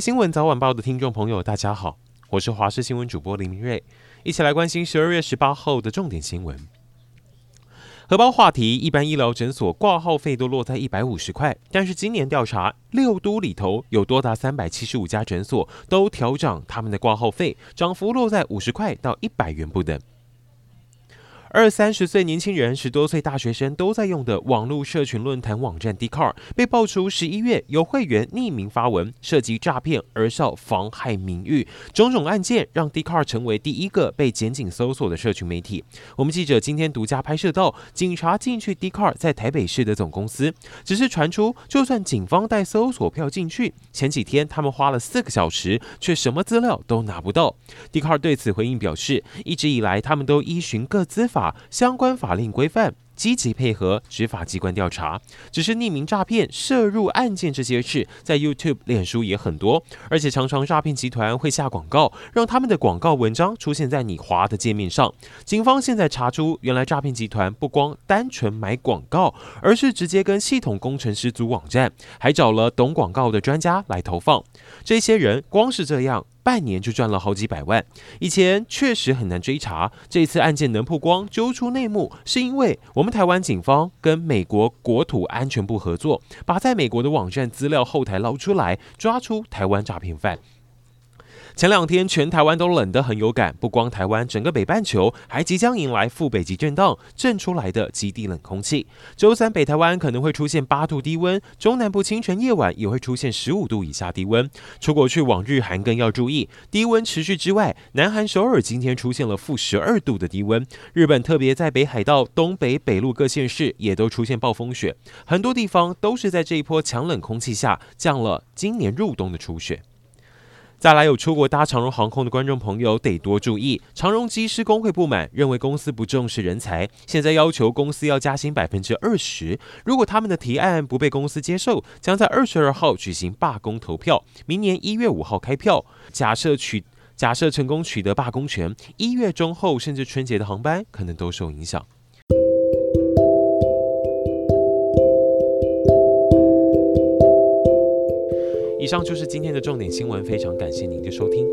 新闻早晚报的听众朋友，大家好，我是华视新闻主播林明瑞，一起来关心十二月十八号的重点新闻。荷包话题，一般医疗诊所挂号费都落在一百五十块，但是今年调查，六都里头有多达三百七十五家诊所都调涨他们的挂号费，涨幅落在五十块到一百元不等。二三十岁年轻人、十多岁大学生都在用的网络社群论坛网站 d c a r 被爆出十一月有会员匿名发文涉及诈骗、儿少妨害名誉，种种案件让 d c a r 成为第一个被检警搜索的社群媒体。我们记者今天独家拍摄到警察进去 d c a r 在台北市的总公司，只是传出就算警方带搜索票进去，前几天他们花了四个小时，却什么资料都拿不到。d c a r 对此回应表示，一直以来他们都依循各资法。相关法令规范，积极配合执法机关调查。只是匿名诈骗、涉入案件这些事，在 YouTube、脸书也很多，而且常常诈骗集团会下广告，让他们的广告文章出现在你滑的界面上。警方现在查出，原来诈骗集团不光单纯买广告，而是直接跟系统工程师组网站，还找了懂广告的专家来投放。这些人光是这样。半年就赚了好几百万，以前确实很难追查。这次案件能曝光、揪出内幕，是因为我们台湾警方跟美国国土安全部合作，把在美国的网站资料后台捞出来，抓出台湾诈骗犯。前两天全台湾都冷得很有感，不光台湾，整个北半球还即将迎来副北极震荡震出来的极地冷空气。周三北台湾可能会出现八度低温，中南部清晨夜晚也会出现十五度以下低温。出国去往日韩更要注意，低温持续之外，南韩首尔今天出现了负十二度的低温。日本特别在北海道、东北、北陆各县市也都出现暴风雪，很多地方都是在这一波强冷空气下降了今年入冬的初雪。再来，有出国搭长荣航空的观众朋友得多注意，长荣机师工会不满，认为公司不重视人才，现在要求公司要加薪百分之二十。如果他们的提案不被公司接受，将在二十二号举行罢工投票，明年一月五号开票。假设取假设成功取得罢工权，一月中后甚至春节的航班可能都受影响。以上就是今天的重点新闻，非常感谢您的收听。